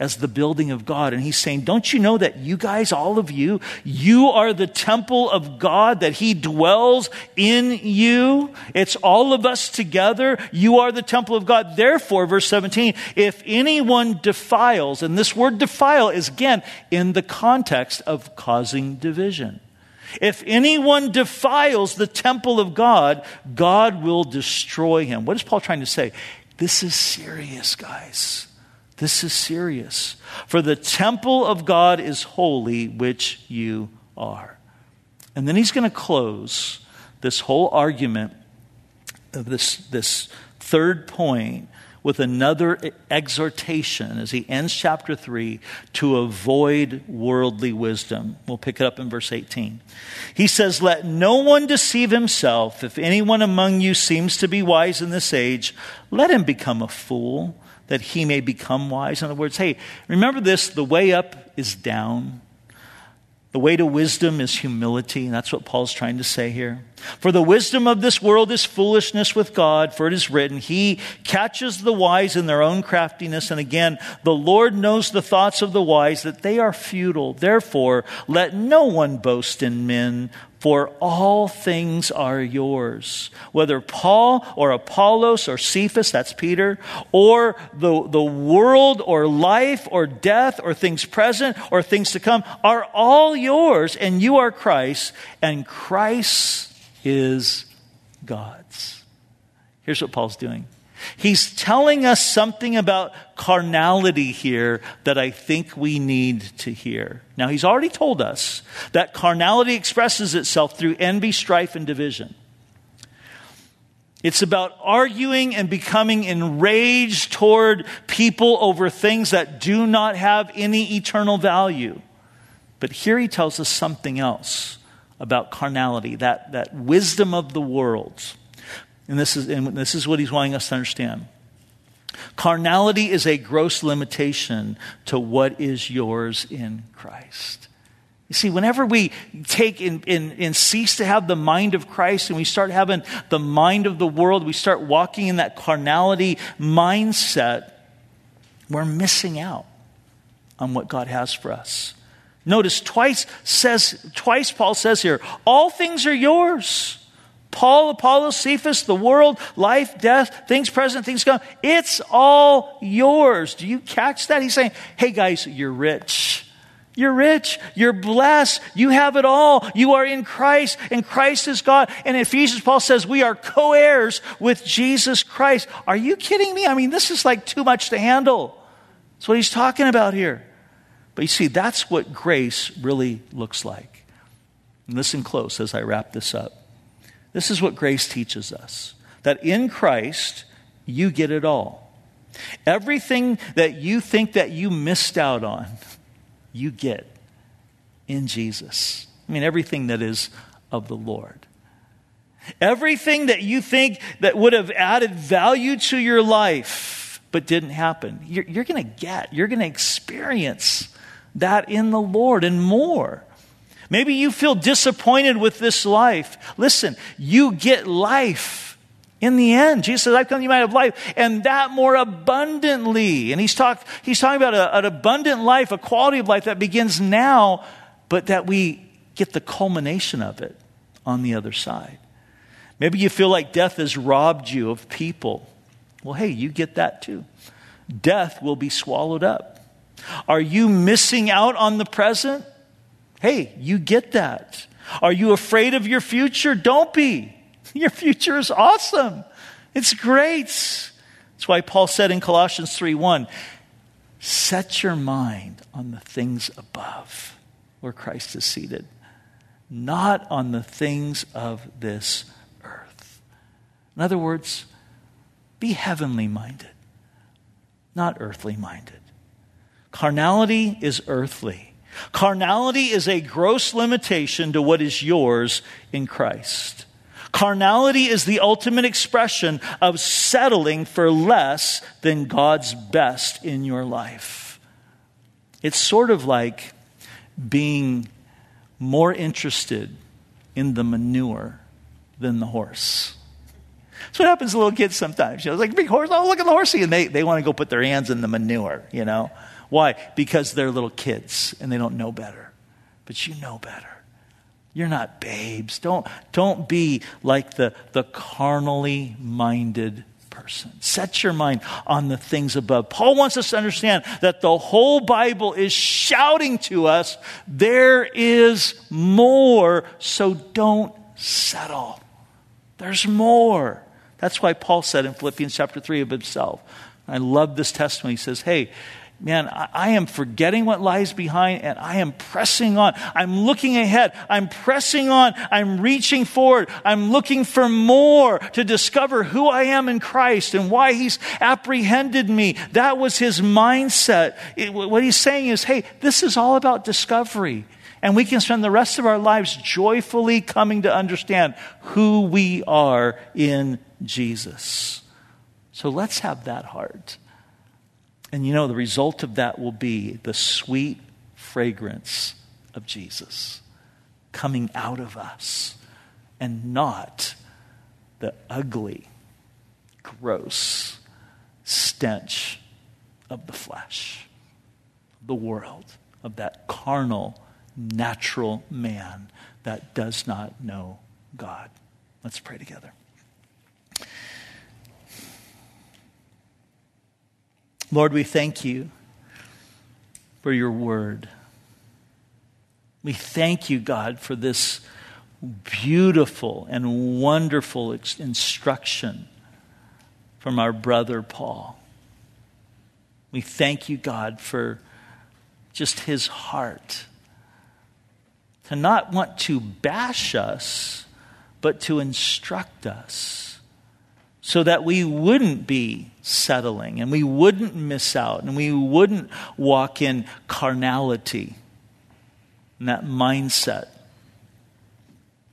as the building of God. And he's saying, Don't you know that you guys, all of you, you are the temple of God, that he dwells in you? It's all of us together. You are the temple of God. Therefore, verse 17, if anyone defiles, and this word defile is again in the context of causing division. If anyone defiles the temple of God, God will destroy him. What is Paul trying to say? This is serious, guys. This is serious. For the temple of God is holy, which you are. And then he's going to close this whole argument of this, this third point with another exhortation as he ends chapter 3 to avoid worldly wisdom. We'll pick it up in verse 18. He says, Let no one deceive himself. If anyone among you seems to be wise in this age, let him become a fool that he may become wise. In other words, hey, remember this the way up is down. The way to wisdom is humility. and That's what Paul's trying to say here. For the wisdom of this world is foolishness with God, for it is written, He catches the wise in their own craftiness. And again, the Lord knows the thoughts of the wise, that they are futile. Therefore, let no one boast in men, for all things are yours. Whether Paul or Apollos or Cephas, that's Peter, or the, the world or life or death or things present or things to come are all yours, and you are Christ, and Christ is God's. Here's what Paul's doing. He's telling us something about carnality here that I think we need to hear. Now, he's already told us that carnality expresses itself through envy, strife, and division. It's about arguing and becoming enraged toward people over things that do not have any eternal value. But here he tells us something else about carnality, that, that wisdom of the world. And this, is, and this is what he's wanting us to understand. Carnality is a gross limitation to what is yours in Christ. You see, whenever we take and, and, and, cease to have the mind of Christ and we start having the mind of the world, we start walking in that carnality mindset, we're missing out on what God has for us. Notice twice says twice Paul says here, all things are yours. Paul, Apollos, Cephas, the world, life, death, things present, things come. It's all yours. Do you catch that? He's saying, hey guys, you're rich. You're rich. You're blessed. You have it all. You are in Christ, and Christ is God. And Ephesians, Paul says we are co heirs with Jesus Christ. Are you kidding me? I mean, this is like too much to handle. That's what he's talking about here. But you see, that's what grace really looks like. And listen close as I wrap this up. This is what grace teaches us that in Christ, you get it all. Everything that you think that you missed out on, you get in Jesus. I mean, everything that is of the Lord. Everything that you think that would have added value to your life but didn't happen, you're, you're going to get, you're going to experience that in the Lord and more. Maybe you feel disappointed with this life. Listen, you get life in the end. Jesus says, I've come you might have life, and that more abundantly. And he's, talk, he's talking about a, an abundant life, a quality of life that begins now, but that we get the culmination of it on the other side. Maybe you feel like death has robbed you of people. Well, hey, you get that too. Death will be swallowed up. Are you missing out on the present? Hey, you get that. Are you afraid of your future? Don't be. Your future is awesome. It's great. That's why Paul said in Colossians 3:1, set your mind on the things above where Christ is seated, not on the things of this earth. In other words, be heavenly minded, not earthly minded. Carnality is earthly. Carnality is a gross limitation to what is yours in Christ. Carnality is the ultimate expression of settling for less than God's best in your life. It's sort of like being more interested in the manure than the horse. That's what happens to little kids sometimes. You know, it's like big horse, oh, look at the horsey. And they, they want to go put their hands in the manure, you know. Why? Because they're little kids and they don't know better. But you know better. You're not babes. Don't, don't be like the, the carnally minded person. Set your mind on the things above. Paul wants us to understand that the whole Bible is shouting to us there is more, so don't settle. There's more. That's why Paul said in Philippians chapter 3 of himself. I love this testimony. He says, Hey, man, I am forgetting what lies behind and I am pressing on. I'm looking ahead. I'm pressing on. I'm reaching forward. I'm looking for more to discover who I am in Christ and why He's apprehended me. That was His mindset. It, what He's saying is, hey, this is all about discovery. And we can spend the rest of our lives joyfully coming to understand who we are in Jesus. So let's have that heart. And you know, the result of that will be the sweet fragrance of Jesus coming out of us and not the ugly, gross stench of the flesh, the world, of that carnal, natural man that does not know God. Let's pray together. Lord, we thank you for your word. We thank you, God, for this beautiful and wonderful instruction from our brother Paul. We thank you, God, for just his heart to not want to bash us, but to instruct us so that we wouldn't be settling and we wouldn't miss out and we wouldn't walk in carnality and that mindset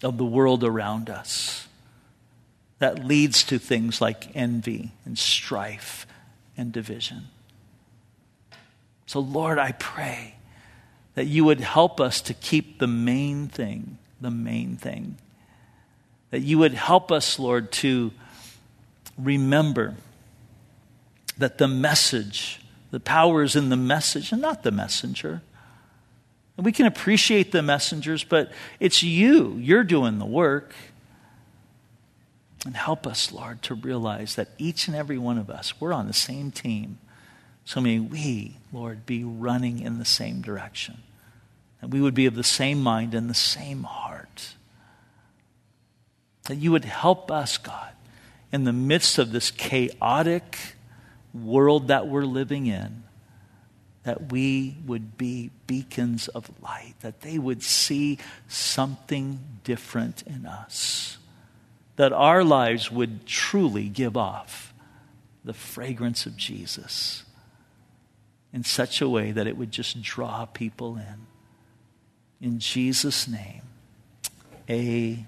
of the world around us that leads to things like envy and strife and division. So, Lord, I pray that you would help us to keep the main thing, the main thing. That you would help us, Lord, to remember that the message, the power is in the message and not the messenger. And we can appreciate the messengers, but it's you. You're doing the work. And help us, Lord, to realize that each and every one of us, we're on the same team. So may we, Lord, be running in the same direction. And we would be of the same mind and the same heart. That you would help us, God, in the midst of this chaotic world that we're living in, that we would be beacons of light, that they would see something different in us, that our lives would truly give off the fragrance of Jesus in such a way that it would just draw people in. In Jesus' name, amen.